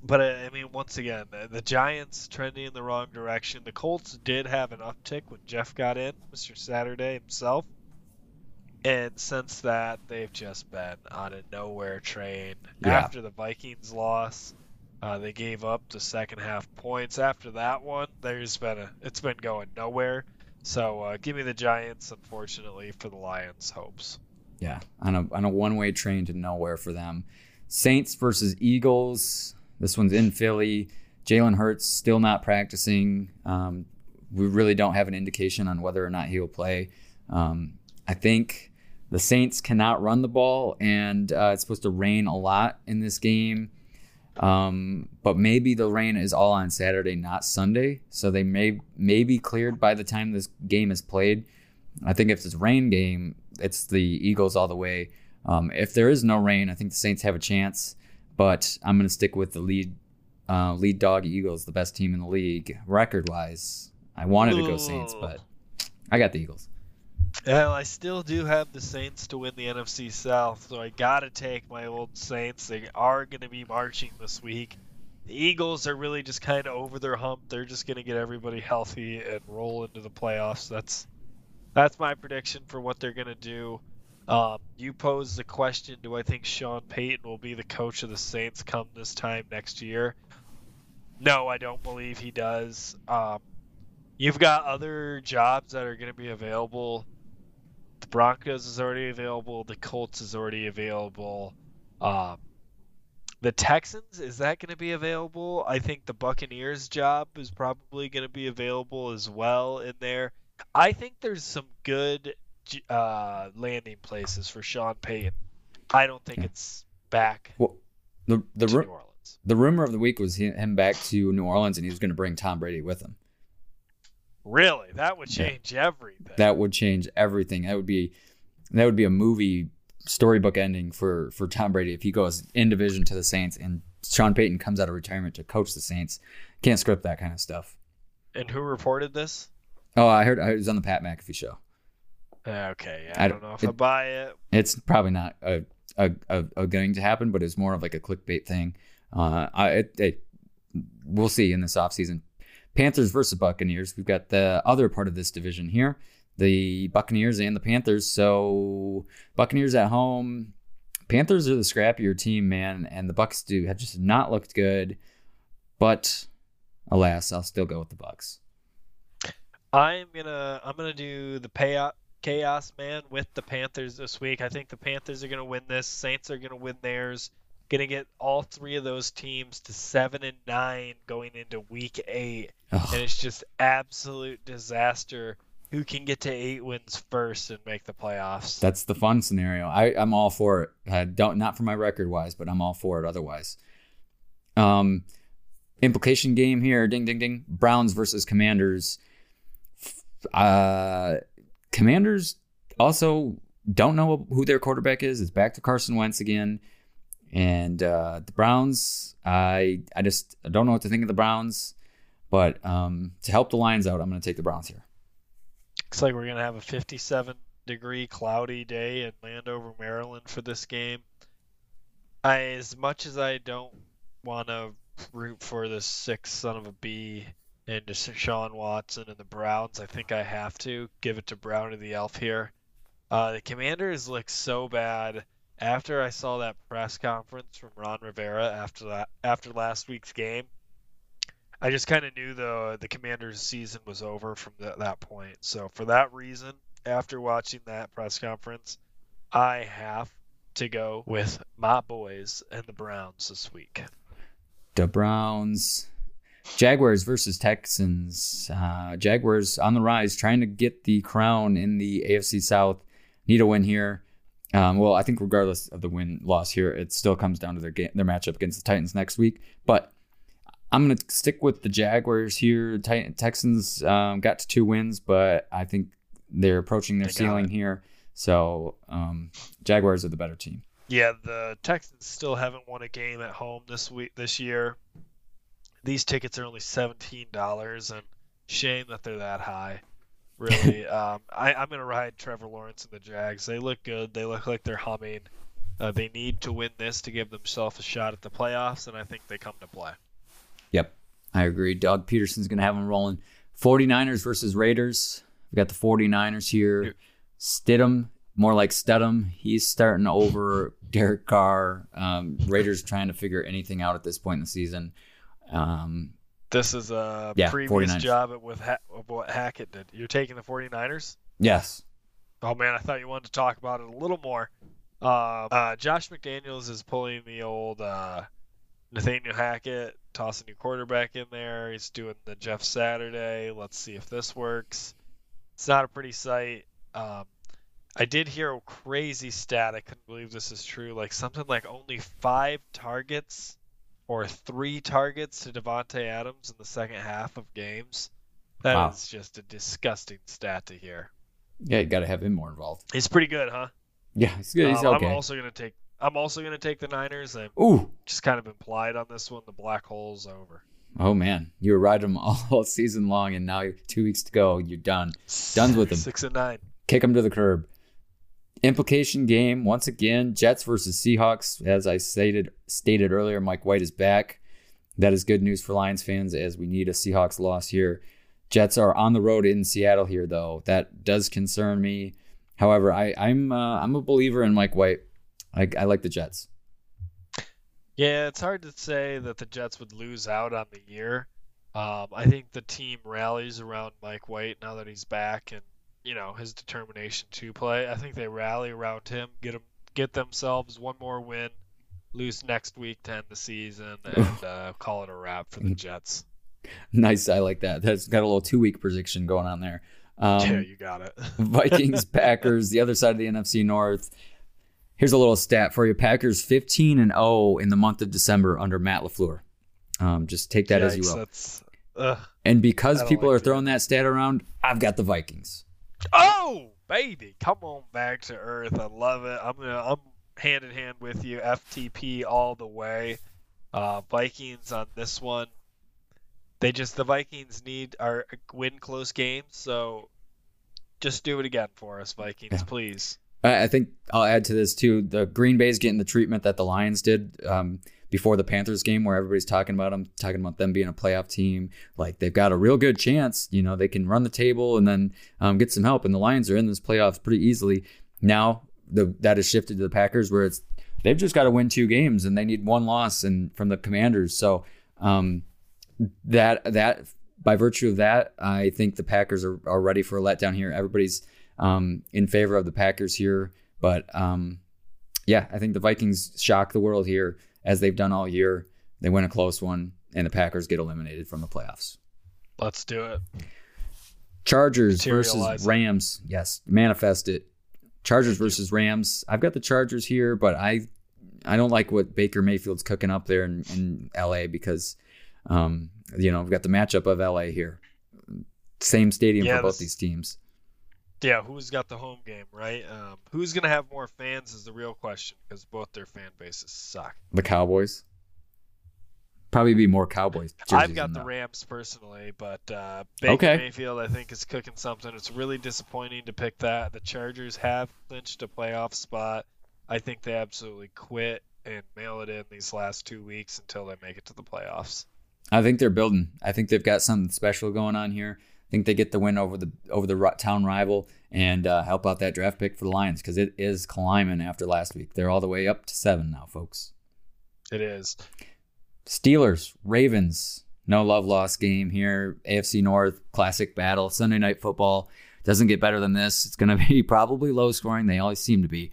but uh, I mean, once again, the, the Giants trending in the wrong direction. The Colts did have an uptick when Jeff got in, Mr. Saturday himself, and since that they've just been on a nowhere train. Yeah. After the Vikings loss, uh, they gave up the second half points. After that one, there's been a it's been going nowhere. So uh, give me the Giants, unfortunately, for the Lions' hopes. Yeah, on a on a one way train to nowhere for them. Saints versus Eagles. This one's in Philly. Jalen Hurts still not practicing. Um, we really don't have an indication on whether or not he will play. Um, I think the Saints cannot run the ball, and uh, it's supposed to rain a lot in this game. Um, but maybe the rain is all on Saturday, not Sunday. So they may may be cleared by the time this game is played. I think if it's a rain game, it's the Eagles all the way. Um, if there is no rain, I think the Saints have a chance. But I'm going to stick with the lead uh, lead dog Eagles, the best team in the league record wise. I wanted to go Saints, but I got the Eagles. Well, I still do have the Saints to win the NFC South, so I gotta take my old Saints. They are gonna be marching this week. The Eagles are really just kind of over their hump. They're just gonna get everybody healthy and roll into the playoffs. That's that's my prediction for what they're gonna do. Um, you posed the question: Do I think Sean Payton will be the coach of the Saints come this time next year? No, I don't believe he does. Um, you've got other jobs that are going to be available. The Broncos is already available. The Colts is already available. Um, the Texans is that going to be available? I think the Buccaneers job is probably going to be available as well in there. I think there's some good uh, landing places for Sean Payton. I don't think it's back Well, the the to ru- New Orleans. the rumor of the week was him back to New Orleans, and he was going to bring Tom Brady with him. Really, that would Yeah. change everything. That would change everything. That would be that would be a movie storybook ending for for Tom Brady if he goes in division to the Saints and Sean Payton comes out of retirement to coach the Saints. Can't script that kind of stuff. and who reported this? Oh, I heard I was on the Pat McAfee show. Okay, yeah, I don't know if it- I buy it. It's probably not a a, a, a going to happen, but it's more of like a clickbait thing. Uh, I it, it, we'll see in this offseason. Panthers versus Buccaneers. We've got the other part of this division here, the Buccaneers and the Panthers. So Buccaneers at home. Panthers are the scrappier team, man, and the Bucks do have just not looked good. But alas, I'll still go with the Bucks. I'm gonna I'm gonna do the payout chaos man with the Panthers this week. I think the Panthers are gonna win this. Saints are gonna win theirs. Gonna get all three of those teams to seven and nine going into week eight, and it's just absolute disaster who can get to eight wins first and make the playoffs. That's the fun scenario. I, I'm all for it. I don't not for my record wise, but I'm all for it otherwise. Um, implication game here. Ding ding ding. Browns versus Commanders. Uh, Commanders also don't know who their quarterback is. It's back to Carson Wentz again. And uh, the Browns, I I just I don't know what to think of the Browns. But um, to help the Lions out, I'm going to take the Browns here. Looks like we're gonna have a 57 degree cloudy day in Landover, Maryland for this game. I, as much as I don't want to root for the sick son of a bee and Deshaun Watson and the Browns, I think I have to give it to Brownie the Elf here. Uh, the Commanders look so bad. After I saw that press conference from Ron Rivera after that after last week's game, I just kind of knew the the Commanders' season was over from the, that point. So for that reason, after watching that press conference, I have to go with my boys and the Browns this week. The Browns, Jaguars versus Texans. Uh, Jaguars on the rise, trying to get the crown in the AFC South. Need a win here. Um, well, I think regardless of the win loss here, it still comes down to their game, their matchup against the Titans next week. But I'm going to stick with the Jaguars here. Texans um, got to two wins, but I think they're approaching their they ceiling here. So um, Jaguars are the better team. Yeah, the Texans still haven't won a game at home this week this year. These tickets are only seventeen dollars, and shame that they're that high. Really, um, I, I'm going to ride Trevor Lawrence and the Jags. They look good. They look like they're humming. Uh, they need to win this to give themselves a shot at the playoffs, and I think they come to play. Yep, I agree. Doug Pederson's going to have them rolling. 49ers versus Raiders. We got the 49ers here. Stidham, more like Stedham. He's starting over Derek Carr. Um, Raiders trying to figure anything out at this point in the season. Um, this is a yeah, previous 49ers. job with ha- what Hackett did. You're taking the 49ers? Yes. Oh, man, I thought you wanted to talk about it a little more. Uh, uh, Josh McDaniels is pulling the old uh, Nathaniel Hackett tossing your quarterback in there. He's doing the Jeff Saturday. Let's see if this works. It's not a pretty sight. Um, I did hear a crazy stat. I couldn't believe this is true. Like something like only five targets or three targets to Davante Adams in the second half of games. That wow. is just a disgusting stat to hear. Yeah, you got to have him more involved. He's pretty good, huh? Yeah, he's good. He's um, okay. I'm also gonna take I'm also going to take the Niners. I'm Ooh. just kind of implied on this one. The black hole's over. Oh man, you were riding them all season long, and now two weeks to go, you're done. Done with them. Six and nine. Kick them to the curb. Implication game once again: Jets versus Seahawks. As I stated stated earlier, Mike White is back. That is good news for Lions fans, as we need a Seahawks loss here. Jets are on the road in Seattle here, though. That does concern me. However, I, I'm uh, I'm a believer in Mike White. I, I like the Jets. Yeah, it's hard to say that the Jets would lose out on the year. Um, I think the team rallies around Mike White now that he's back and you know his determination to play. I think they rally around him, get him, get themselves one more win, lose next week to end the season, and uh, call it a wrap for the mm. Jets. Nice, I like that. That's got a little two week prediction going on there. Um, yeah, you got it. Vikings, Packers, the other side of the NFC North. Here's a little stat for you: Packers 15 and 0 in the month of December under Matt LaFleur. Um, just take that Yikes, as you will. and because people like are throwing that stat around, I've got the Vikings. Oh, baby, come on back to earth. I love it. I'm gonna, I'm hand in hand with you. FTP all the way. Uh, Vikings on this one. They just the Vikings need our win close games, so just do it again for us, Vikings, yeah. please. I think I'll add to this too. The Green Bay's getting the treatment that the Lions did um, before the Panthers game, where everybody's talking about them, talking about them being a playoff team. Like they've got a real good chance. You know, they can run the table and then um, get some help. And the Lions are in this playoffs pretty easily. Now the that has shifted to the Packers, where it's they've just got to win two games and they need one loss and from the Commanders. So um, that that by virtue of that, I think the Packers are, are ready for a letdown here. Everybody's um, in favor of the Packers here. But um, yeah, I think the Vikings shock the world here as they've done all year. They win a close one, and the Packers get eliminated from the playoffs. Let's do it. Chargers versus. Rams. Yes, manifest it. Chargers versus Rams. I've got the Chargers here, but I I don't like what Baker Mayfield's cooking up there in, in LA because um, you know, we've got the matchup of LA here. Same stadium Yeah, for both this- these teams. Yeah, who's got the home game, right? Um, who's gonna have more fans is the real question because both their fan bases suck. The Cowboys. Probably be more Cowboys. I've got the that. Rams personally, but uh, Baker Okay. Mayfield I think is cooking something. It's really disappointing to pick that. The Chargers have clinched a playoff spot. I think they absolutely quit and mail it in these last two weeks until they make it to the playoffs. I think they're building. I think they've got something special going on here. Think they get the win over the over the town rival and uh, help out that draft pick for the Lions because it is climbing after last week. They're all the way up to seven now, folks. It is. Steelers, Ravens, no love lost game here. AFC North classic battle. Sunday night football doesn't get better than this. It's going to be probably low scoring. They always seem to be.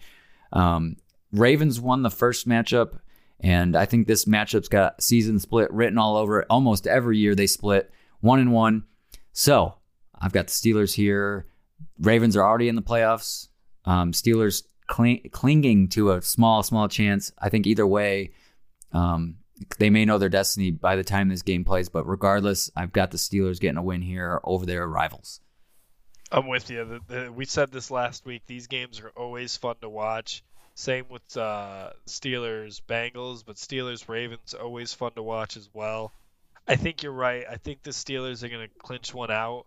Um, Ravens won the first matchup, and I think this matchup's got season split written all over it. Almost every year they split one and one. So I've got the Steelers here. Ravens are already in the playoffs. Um, Steelers cling, clinging to a small, small chance. I think either way, um, they may know their destiny by the time this game plays. But regardless, I've got the Steelers getting a win here over their rivals. I'm with you. The, the, we said this last week. These games are always fun to watch. Same with uh, Steelers Bengals, but Steelers Ravens always fun to watch as well. I think you're right. I think the Steelers are going to clinch one out.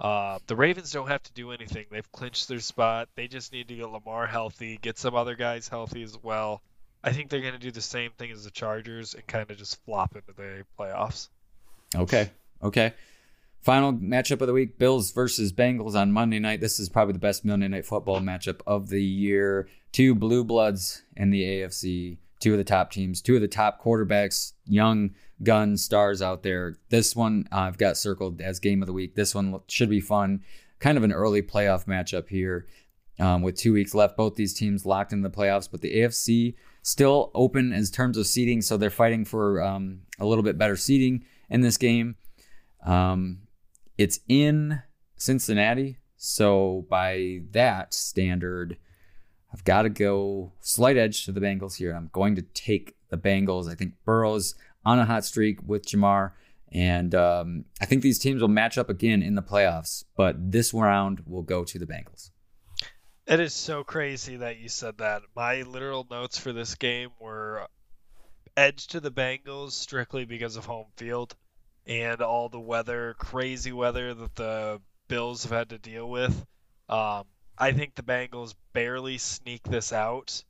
Uh, the Ravens don't have to do anything. They've clinched their spot. They just need to get Lamar healthy, get some other guys healthy as well. I think they're going to do the same thing as the Chargers and kind of just flop into the playoffs. Okay. Okay. Final matchup of the week Bills versus Bengals on Monday night. This is probably the best Monday night football matchup of the year. Two blue bloods in the AFC, two of the top teams, two of the top quarterbacks, young gun stars out there. This one uh, I've got circled as game of the week. This one should be fun. Kind of an early playoff matchup here um, with two weeks left. Both these teams locked in the playoffs, but the AFC still open in terms of seeding, so they're fighting for um, a little bit better seeding in this game. Um, it's in Cincinnati, so by that standard, I've got to go slight edge to the Bengals here. I'm going to take the Bengals. I think Burrow's on a hot streak with Ja'Marr, and um, I think these teams will match up again in the playoffs. But this round will go to the Bengals. It is so crazy that you said that. My literal notes for this game were edge to the Bengals strictly because of home field and all the weather, crazy weather that the Bills have had to deal with. Um, I think the Bengals barely sneak this out.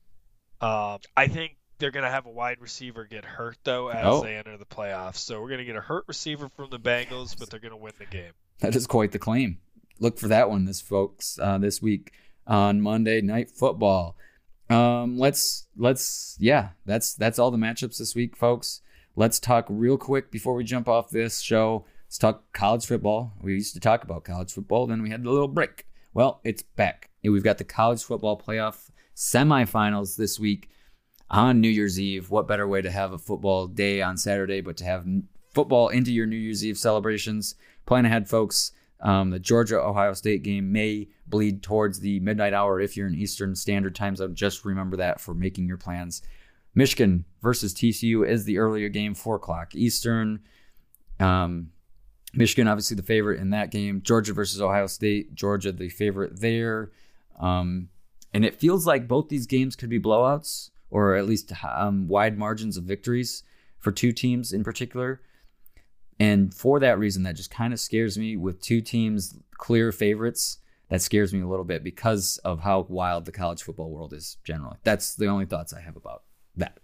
Um, I think they're going to have a wide receiver get hurt, though, as Oh. they enter the playoffs. So we're going to get a hurt receiver from the Bengals, but they're going to win the game. That is quite the claim. Look for that one, this folks, uh, this week on Monday Night Football. Um, let's let's yeah, that's that's all the matchups this week, folks. Let's talk real quick before we jump off this show. Let's talk college football. We used to talk about college football, then we had the little break. Well, it's back. We've got the college football playoff semifinals this week on New Year's Eve. What better way to have a football day on Saturday but to have football into your New Year's Eve celebrations? Plan ahead, folks. Um, the Georgia Ohio State game may bleed towards the midnight hour if you're in Eastern Standard Time Zone. Just remember that for making your plans. Michigan versus TCU is the earlier game, 4 o'clock Eastern. Um, Michigan, obviously, the favorite in that game. Georgia versus Ohio State. Georgia, the favorite there. Um, and it feels like both these games could be blowouts or at least um, wide margins of victories for two teams in particular. And for that reason, that just kind of scares me with two teams clear favorites. That scares me a little bit because of how wild the college football world is generally. That's the only thoughts I have about that.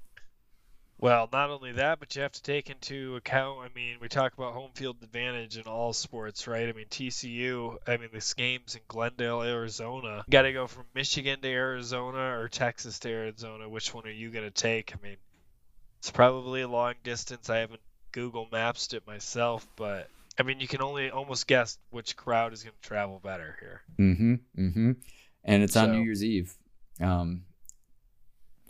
Well, not only that, but you have to take into account. I mean, we talk about home field advantage in all sports, right? I mean, TCU. I mean, this game's in Glendale, Arizona. Got to go from Michigan to Arizona or Texas to Arizona. Which one are you going to take? I mean, it's probably a long distance. I haven't Google Maps it myself, but I mean, you can only almost guess which crowd is going to travel better here. Mm-hmm. Mm-hmm. And it's on New Year's Eve. Um,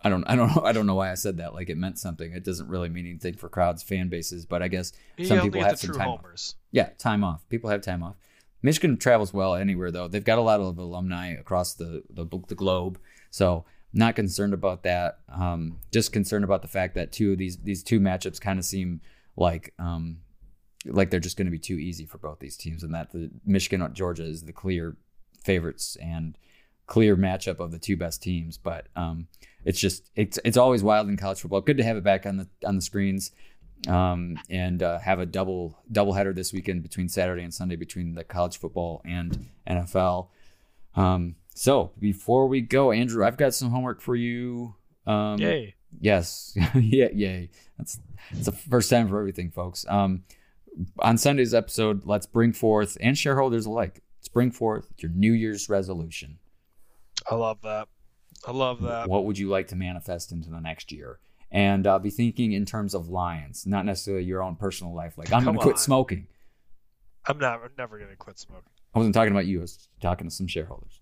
I don't, I don't know, I don't know why I said that. Like it meant something. It doesn't really mean anything for crowds, fan bases, but I guess You some people have some time. Off. Yeah, time off. People have time off. Michigan travels well anywhere though. They've got a lot of alumni across the the, the globe, so not concerned about that. Um, just concerned about the fact that two of these these two matchups kind of seem like um, like they're just going to be too easy for both these teams, and that the Michigan Georgia is the clear favorites and clear matchup of the two best teams. But um, it's just it's it's always wild in college football. Good to have it back on the on the screens um, and uh, have a double double header this weekend between Saturday and Sunday between the college football and NFL. Um, so before we go, Andrew, I've got some homework for you. Um, yay! Yes, yeah, yay! That's it's the first time for everything, folks. Um, on Sunday's episode, let's bring forth and shareholders alike. Let's bring forth your New Year's resolution. I love that. I love that. What would you like to manifest into the next year? And uh, be thinking in terms of lions, not necessarily your own personal life. Like I'm going to quit smoking. I'm not I'm never gonna quit smoking. I wasn't talking about you. I was talking to some shareholders.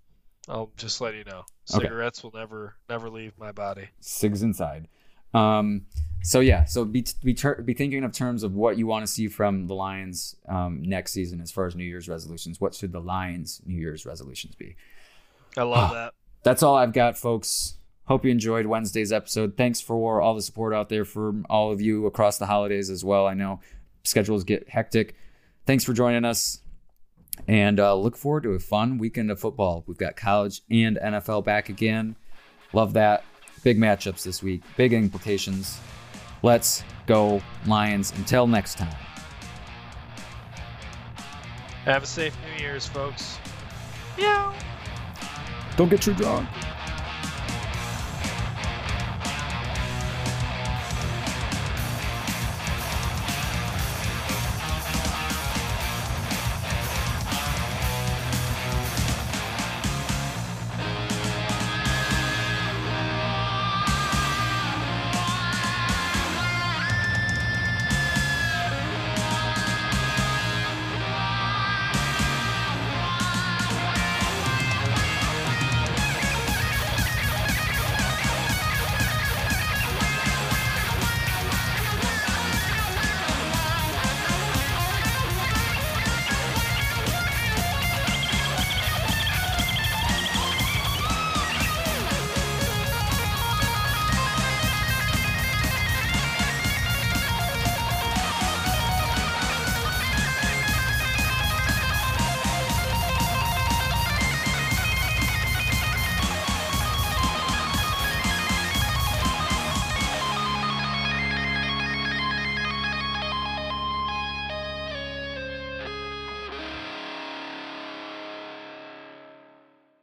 I'll just let you know. Okay. Cigarettes will never never leave my body. Sigs inside. Um, so yeah, so be be, ter- be thinking of terms of what you want to see from the Lions um, next season as far as New Year's resolutions. What should the Lions' New Year's resolutions be? I love that. That's all I've got, folks. Hope you enjoyed Wednesday's episode. Thanks for all the support out there from all of you across the holidays as well. I know schedules get hectic. Thanks for joining us. And uh, look forward to a fun weekend of football. We've got college and NFL back again. Love that. Big matchups this week, big implications. Let's go, Lions. Until next time. Have a safe New Year's, folks. Yeah. Don't get too drunk.